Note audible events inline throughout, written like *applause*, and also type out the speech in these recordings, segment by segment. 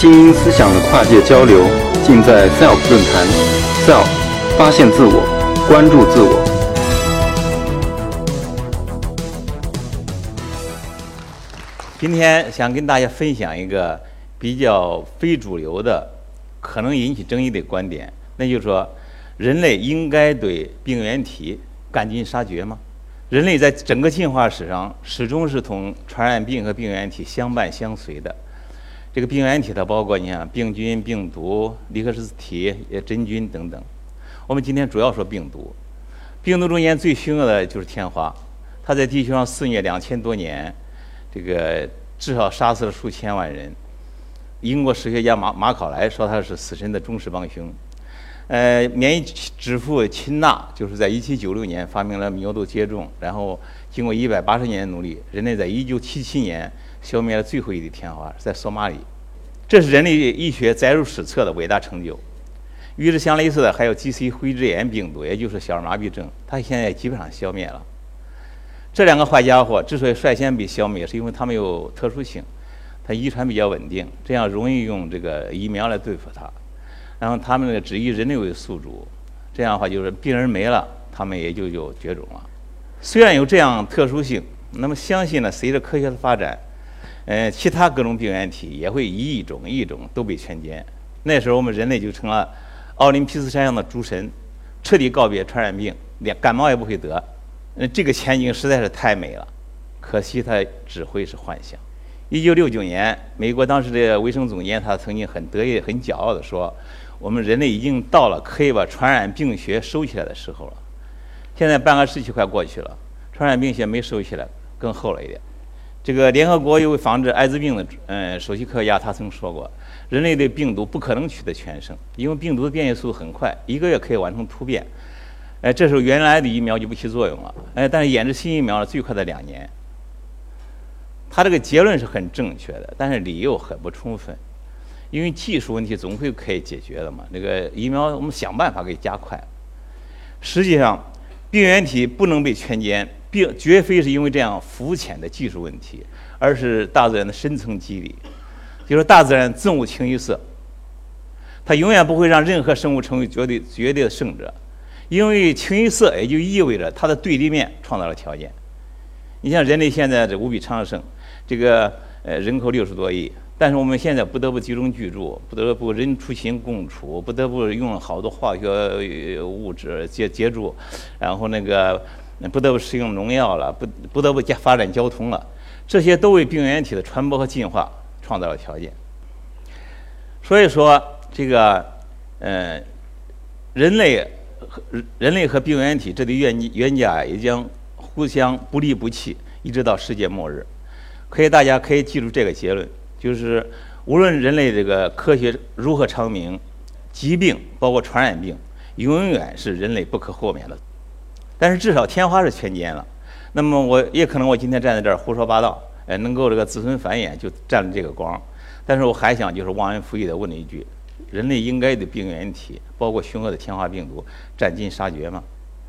精英思想的跨界交流，尽在 SELF 论坛。SELF，发现自我，关注自我。今天想跟大家分享一个比较非主流的、可能引起争议的观点，那就是说，人类应该对病原体赶尽杀绝吗？人类在整个进化史上始终是同传染病和病原体相伴相随的。这个病原体它包括你看病菌、病毒、尼克斯体、真菌等等。我们今天主要说病毒。病毒中间最凶恶的就是天花，它在地球上肆虐两千多年，这个至少杀死了数千万人。英国史学家马马考莱说它是死神的忠实帮凶。呃，免疫之父秦纳就是在1796年发明了苗毒接种，然后经过180年的努力，人类在1977年。消灭了最后一粒天花，在索马里，这是人类医学载入史册的伟大成就。与之相类似的还有 G.C. 灰质炎病毒，也就是小儿麻痹症，它现在基本上消灭了。这两个坏家伙之所以率先被消灭，是因为它们有特殊性，它遗传比较稳定，这样容易用这个疫苗来对付它。然后它们呢只以人类为宿主，这样的话就是病人没了，它们也就就绝种了。虽然有这样特殊性，那么相信呢，随着科学的发展。呃，其他各种病原体也会一一种一种都被全歼。那时候我们人类就成了奥林匹斯山上的诸神，彻底告别传染病，连感冒也不会得。呃，这个前景实在是太美了，可惜它只会是幻想。一九六九年，美国当时的卫生总监他曾经很得意、很骄傲地说：“我们人类已经到了可以把传染病学收起来的时候了。”现在半个世纪快过去了，传染病学没收起来，更厚了一点。这个联合国有位防治艾滋病的嗯首席科学家，他曾说过，人类的病毒不可能取得全胜，因为病毒的变异速度很快，一个月可以完成突变。哎，这时候原来的疫苗就不起作用了。哎，但是研制新疫苗呢，最快的两年。他这个结论是很正确的，但是理由很不充分，因为技术问题总会可以解决的嘛。那个疫苗我们想办法给加快。实际上，病原体不能被全歼。并绝非是因为这样肤浅的技术问题，而是大自然的深层机理，就是大自然憎恶清一色，它永远不会让任何生物成为绝对绝对的胜者，因为清一色也就意味着它的对立面创造了条件。你像人类现在这无比昌盛，这个呃人口六十多亿，但是我们现在不得不集中居住，不得不人出行共处，不得不用好多化学物质接接触，然后那个。那不得不使用农药了，不不得不加发展交通了，这些都为病原体的传播和进化创造了条件。所以说，这个，呃，人类和人类和病原体这对冤冤家也将互相不离不弃，一直到世界末日。可以，大家可以记住这个结论，就是无论人类这个科学如何昌明，疾病包括传染病，永远是人类不可豁免的。但是至少天花是全歼了，那么我也可能我今天站在这儿胡说八道，哎，能够这个子孙繁衍就占了这个光。但是我还想就是忘恩负义的问了一句：人类应该对病原体，包括凶恶的天花病毒，斩尽杀绝吗？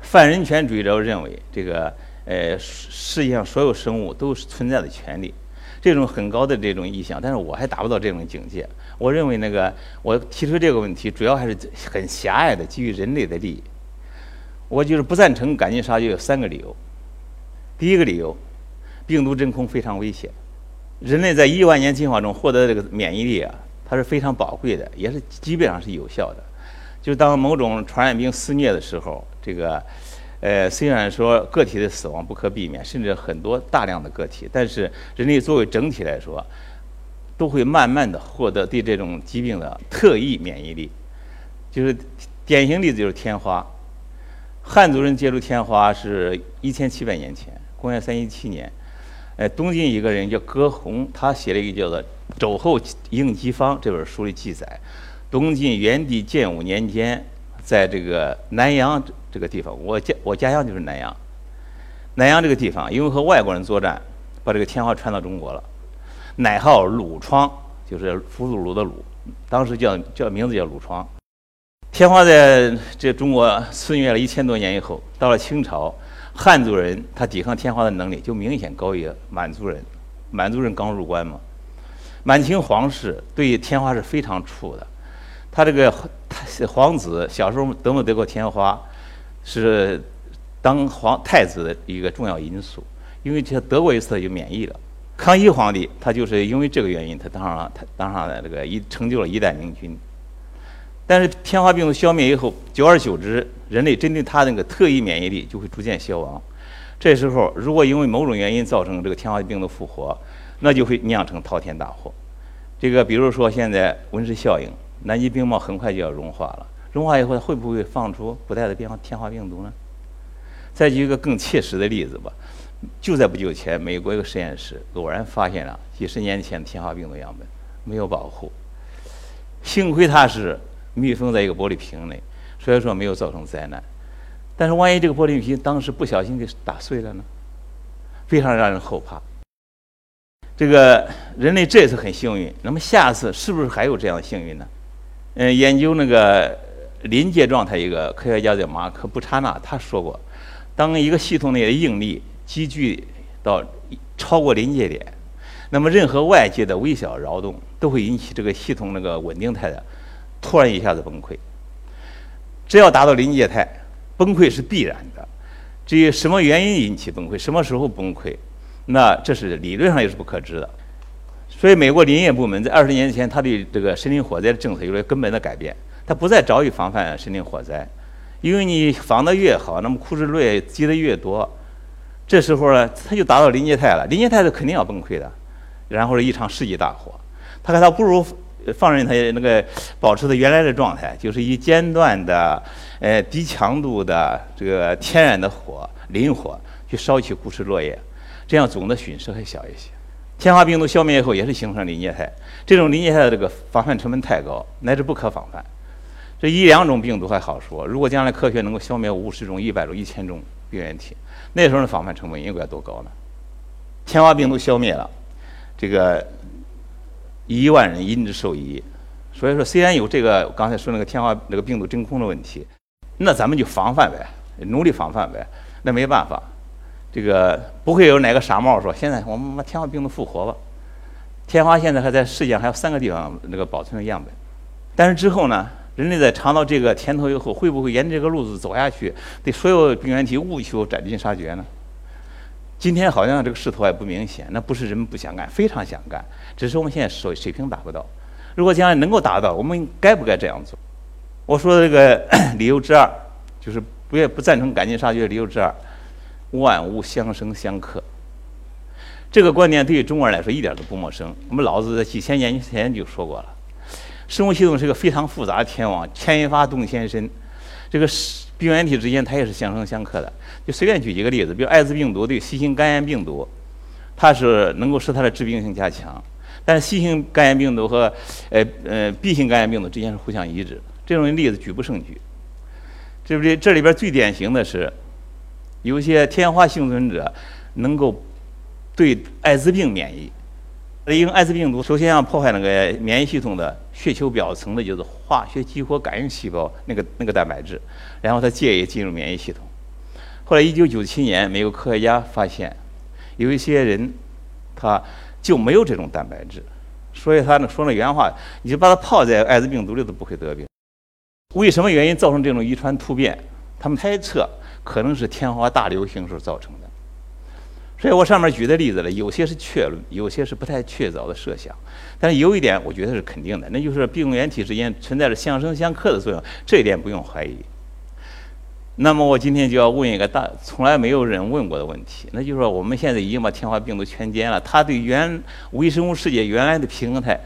泛人权主义者认为这个呃世界上所有生物都是存在的权利，这种很高的这种意向，但是我还达不到这种境界。我认为那个我提出这个问题，主要还是很狭隘的基于人类的利益。我就是不赞成赶尽杀绝，有三个理由。第一个理由，病毒真空非常危险。人类在亿万年进化中获得这个免疫力啊，它是非常宝贵的，也是基本上是有效的。就当某种传染病肆虐的时候，这个，呃，虽然说个体的死亡不可避免，甚至很多大量的个体，但是人类作为整体来说，都会慢慢的获得对这种疾病的特异免疫力。就是典型例子就是天花。汉族人接触天花是一千七百年前，公元三一七年。呃，东晋一个人叫葛洪，他写了一个叫做《肘后应急方》这本书里记载，东晋元帝建武年间，在这个南阳这个地方，我家我家乡就是南阳。南阳这个地方，因为和外国人作战，把这个天花传到中国了，乃号鲁疮，就是俘虏虏的鲁，当时叫叫名字叫鲁疮。天花在这中国肆虐了一千多年以后，到了清朝，汉族人他抵抗天花的能力就明显高于满族人。满族人刚入关嘛，满清皇室对天花是非常怵的。他这个他皇子小时候得没得过天花，是当皇太子的一个重要因素。因为他得过一次就免疫了。康熙皇帝他就是因为这个原因，他当上了他当上了这个一成就了一代明君。但是天花病毒消灭以后，久而久之，人类针对它那个特异免疫力就会逐渐消亡。这时候，如果因为某种原因造成这个天花病毒复活，那就会酿成滔天大祸。这个比如说现在温室效应，南极冰帽很快就要融化了，融化以后会不会放出古代的变化天花病毒呢？再举一个更切实的例子吧，就在不久前，美国一个实验室偶然发现了几十年前天花病毒样本，没有保护，幸亏它是密封在一个玻璃瓶内，所以说没有造成灾难。但是万一这个玻璃瓶当时不小心给打碎了呢？非常让人后怕。这个人类这次很幸运，那么下次是不是还有这样的幸运呢？嗯，研究那个临界状态一个科学家叫马克布查纳，他说过，当一个系统内的应力积聚到超过临界点，那么任何外界的微小扰动都会引起这个系统那个稳定态的突然一下子崩溃。只要达到临界态。崩溃是必然的，至于什么原因引起崩溃，什么时候崩溃，那这是理论上也是不可知的。所以，美国林业部门在二十年前，他对这个森林火灾的政策有了根本的改变，他不再着于防范森林火灾，因为你防得越好，那么枯枝落叶积得越多，这时候呢，它就达到临界态了，临界态是肯定要崩溃的，然后是一场世纪大火。他看他不如放任它那个保持它原来的状态，就是以间断的。呃，低强度的这个天然的火，林火去烧起枯枝落叶，这样总的损失还小一些。天花病毒消灭以后，也是形成临界态。这种临界态的这个防范成本太高，乃至不可防范。这一两种病毒还好说，如果将来科学能够消灭五十种、一百种、一千种病原体，那时候的防范成本应该多高呢？天花病毒消灭了，这个一万人因之受益。所以说，虽然有这个刚才说那个天花那个病毒真空的问题。那咱们就防范呗，努力防范呗。那没办法，这个不会有哪个傻帽说现在我们把天花病毒复活吧。天花现在还在世界上还有三个地方那个保存的样本，但是之后呢，人类在尝到这个甜头以后，会不会沿着这个路子走下去，对所有病原体务求斩尽杀绝呢？今天好像这个势头还不明显，那不是人们不想干，非常想干，只是我们现在水水平达不到。如果将来能够达到，我们该不该这样做？我说 *coughs* 的这个理由之二，就是不也不赞成赶尽杀绝理由之二，万物相生相克。这个观点对于中国人来说一点都不陌生。我们老子在几千年前就说过了，生物系统是个非常复杂的天网，牵一发动全身。这个病原体之间它也是相生相克的。就随便举一个例子，比如艾滋病毒对 C 型肝炎病毒，它是能够使它的致病性加强，但是 C 型肝炎病毒和呃呃 B 型肝炎病毒之间是互相抑制。这种例子举不胜举，对不对？这里边最典型的是，有些天花幸存者能够对艾滋病免疫。因为艾滋病毒首先要破坏那个免疫系统的血球表层的就是化学激活感应细胞那个那个蛋白质，然后它借以进入免疫系统。后来一九九七年，美国科学家发现，有一些人他就没有这种蛋白质，所以他那说那原话，你就把它泡在艾滋病毒里都不会得病。为什么原因造成这种遗传突变？他们猜测可能是天花大流行时候造成的。所以我上面举的例子呢，有些是确论，有些是不太确凿的设想。但是有一点，我觉得是肯定的，那就是病原体之间存在着相生相克的作用，这一点不用怀疑。那么我今天就要问一个大从来没有人问过的问题，那就是说我们现在已经把天花病毒全歼了，它对原微生物世界原来的平衡态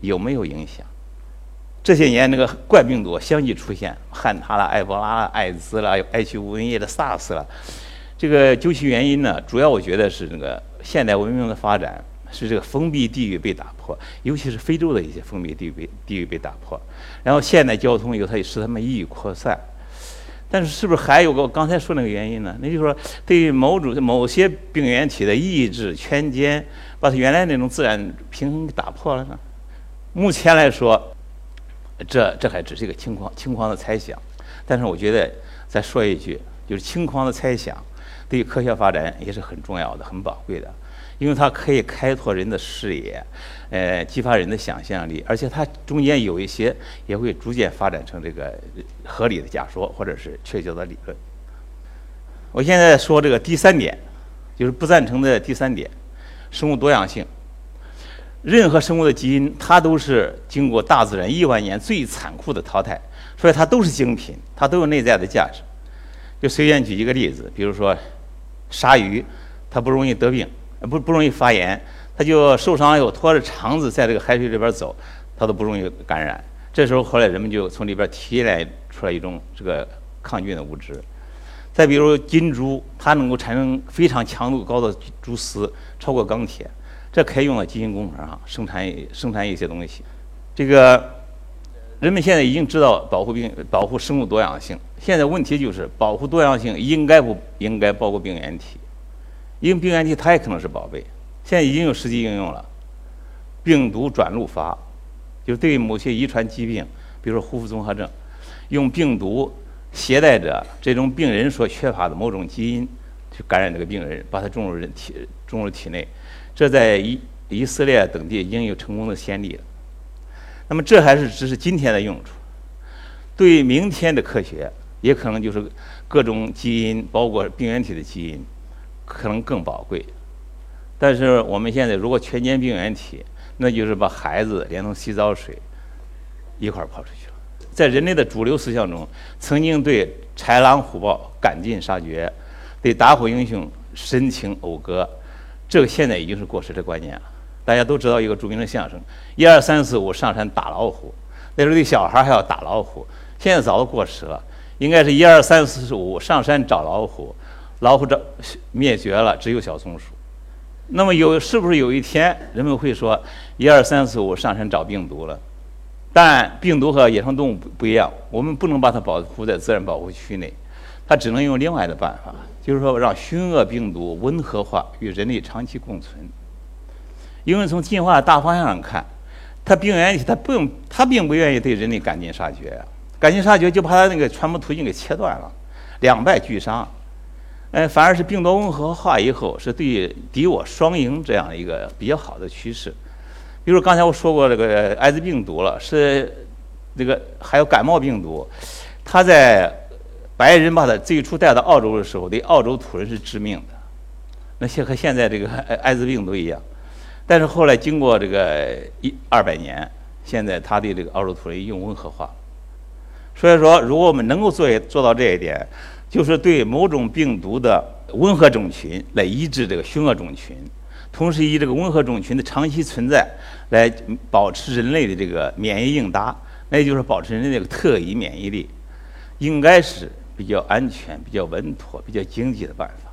有没有影响？这些年，那个怪病毒相继出现，汉他了、埃博拉了、艾滋了、埃及瘟疫的 SARS 了。这个究其原因呢，主要我觉得是那个现代文明的发展，是这个封闭地域被打破，尤其是非洲的一些封闭地域被地域被打破。然后现代交通又它使它们易于扩散。但是是不是还有个刚才说那个原因呢？那就是说，对于某种某些病原体的抑制、全歼，把它原来那种自然平衡给打破了呢？目前来说。这这还只是一个轻狂轻狂的猜想，但是我觉得再说一句，就是轻狂的猜想，对于科学发展也是很重要的、很宝贵的。因为它可以开拓人的视野，呃，激发人的想象力，而且它中间有一些也会逐渐发展成这个合理的假说或者是确凿的理论。我现在说这个第三点，就是不赞成的第三点，生物多样性。任何生物的基因，它都是经过大自然亿万年最残酷的淘汰，所以它都是精品，它都有内在的价值。就随便举一个例子，比如说鲨鱼，它不容易得病，不不容易发炎，它就受伤以后拖着肠子在这个海水里边走，它都不容易感染。这时候后来人们就从里边提炼出来一种这个抗菌的物质。再比如金珠，它能够产生非常强度高的蛛丝，超过钢铁，这可以用到基因工程上生产生产一些东西。这个人们现在已经知道保护病、保护生物多样性。现在问题就是保护多样性应该不应该包括病原体？因为病原体它也可能是宝贝。现在已经有实际应用了，病毒转录法，就对于某些遗传疾病，比如说胡夫综合症，用病毒。携带着这种病人所缺乏的某种基因，去感染这个病人，把它种入人体，种入体内。这在以以色列等地已经有成功的先例了。那么这还是只是今天的用处，对明天的科学，也可能就是各种基因，包括病原体的基因，可能更宝贵。但是我们现在如果全歼病原体，那就是把孩子连同洗澡水一块儿抛出去了。在人类的主流思想中，曾经对豺狼虎豹赶尽杀绝，对打虎英雄深情讴歌，这个现在已经是过时的观念了。大家都知道一个著名的相声：“一二三四五上山打老虎。”那时候对小孩还要打老虎，现在早都过时了。应该是一二三四五上山找老虎，老虎找灭绝了，只有小松鼠。那么有是不是有一天人们会说：“一二三四五上山找病毒了？”但病毒和野生动物不不一样，我们不能把它保护在自然保护区内，它只能用另外的办法，就是说让熏恶病毒温和化，与人类长期共存。因为从进化大方向上看，它病原体它不用，它并不愿意对人类赶尽杀绝，赶尽杀绝就把它那个传播途径给切断了，两败俱伤。哎，反而是病毒温和化以后，是对敌我双赢这样一个比较好的趋势。比如刚才我说过这个艾滋病毒了，是这个还有感冒病毒，它在白人把它最初带到澳洲的时候，对澳洲土人是致命的，那些和现在这个艾滋病毒一样。但是后来经过这个一二百年，现在它对这个澳洲土人用温和化。所以说，如果我们能够做做到这一点，就是对某种病毒的温和种群来抑制这个凶恶种群。同时，以这个温和种群的长期存在来保持人类的这个免疫应答，那也就是保持人类这个特异免疫力，应该是比较安全、比较稳妥、比较经济的办法。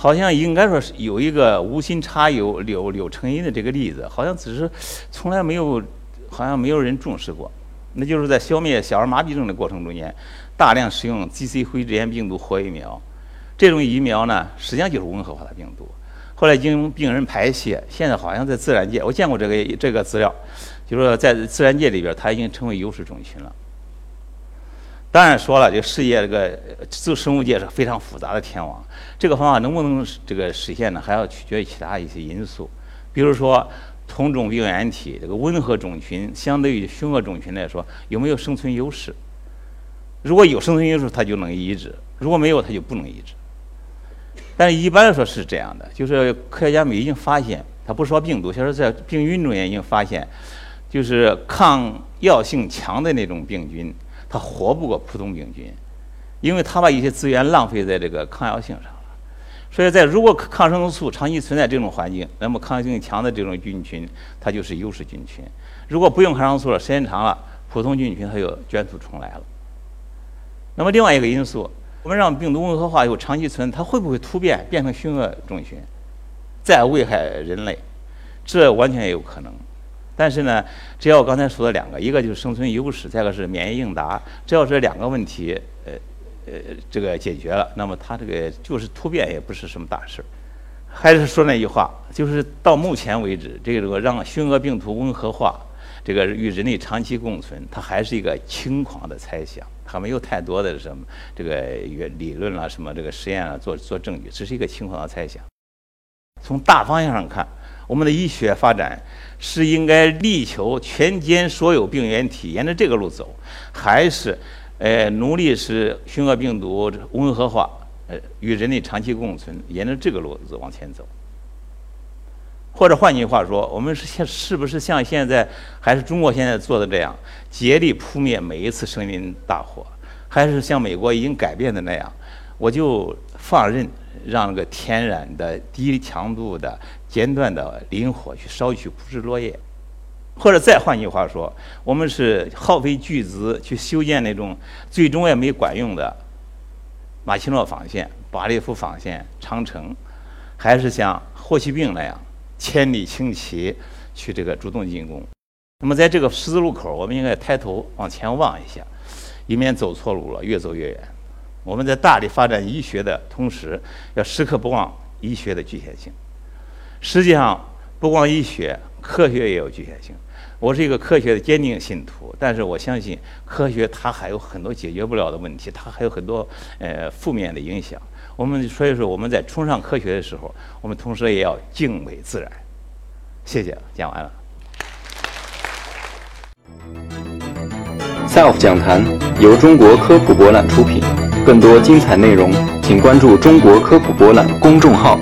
好像应该说是有一个无心插柳柳柳成荫的这个例子，好像只是从来没有，好像没有人重视过。那就是在消灭小儿麻痹症的过程中间，大量使用 GC 灰质炎病毒活疫苗，这种疫苗呢，实际上就是温和化的病毒。后来经病人排泄，现在好像在自然界，我见过这个这个资料，就是说在自然界里边，它已经成为优势种群了。当然说了，这个世界这个这生物界是非常复杂的天网，这个方法能不能这个实现呢？还要取决于其他一些因素，比如说同种病原体这个温和种群相对于凶恶种群来说有没有生存优势？如果有生存优势，它就能抑制；如果没有，它就不能抑制。但是一般来说是这样的，就是科学家们已经发现，他不说病毒，就是在病菌中也已经发现，就是抗药性强的那种病菌，它活不过普通病菌，因为它把一些资源浪费在这个抗药性上了。所以在如果抗生素长期存在这种环境，那么抗性强的这种菌群，它就是优势菌群；如果不用抗生素了，时间长了，普通菌群它又卷土重来了。那么另外一个因素。我们让病毒温和化以后长期存，它会不会突变变成凶恶种群，再危害人类？这完全也有可能。但是呢，只要我刚才说的两个，一个就是生存优势，再一个是免疫应答，只要这两个问题，呃呃，这个解决了，那么它这个就是突变也不是什么大事儿。还是说那句话，就是到目前为止，这个让凶恶病毒温和化，这个与人类长期共存，它还是一个轻狂的猜想。还没有太多的什么这个理论了，什么这个实验啊，做做证据，只是一个轻狂的猜想。从大方向上看，我们的医学发展是应该力求全歼所有病原体，沿着这个路走，还是呃努力使寻合病毒温和化，呃与人类长期共存，沿着这个路子往前走？或者换句话说，我们是现是不是像现在还是中国现在做的这样，竭力扑灭每一次森林大火，还是像美国已经改变的那样，我就放任让那个天然的低强度的间断的林火去烧去枯枝落叶？或者再换句话说，我们是耗费巨资去修建那种最终也没管用的马奇诺防线、巴列夫防线、长城，还是像霍去病那样？千里轻骑去这个主动进攻，那么在这个十字路口，我们应该抬头往前望一下，以免走错路了，越走越远。我们在大力发展医学的同时，要时刻不忘医学的局限性。实际上，不光医学，科学也有局限性。我是一个科学的坚定信徒，但是我相信科学它还有很多解决不了的问题，它还有很多呃负面的影响。我们所以说我们在崇尚科学的时候，我们同时也要敬畏自然。谢谢，讲完了。SELF 讲坛由中国科普博览出品，更多精彩内容，请关注中国科普博览公众号。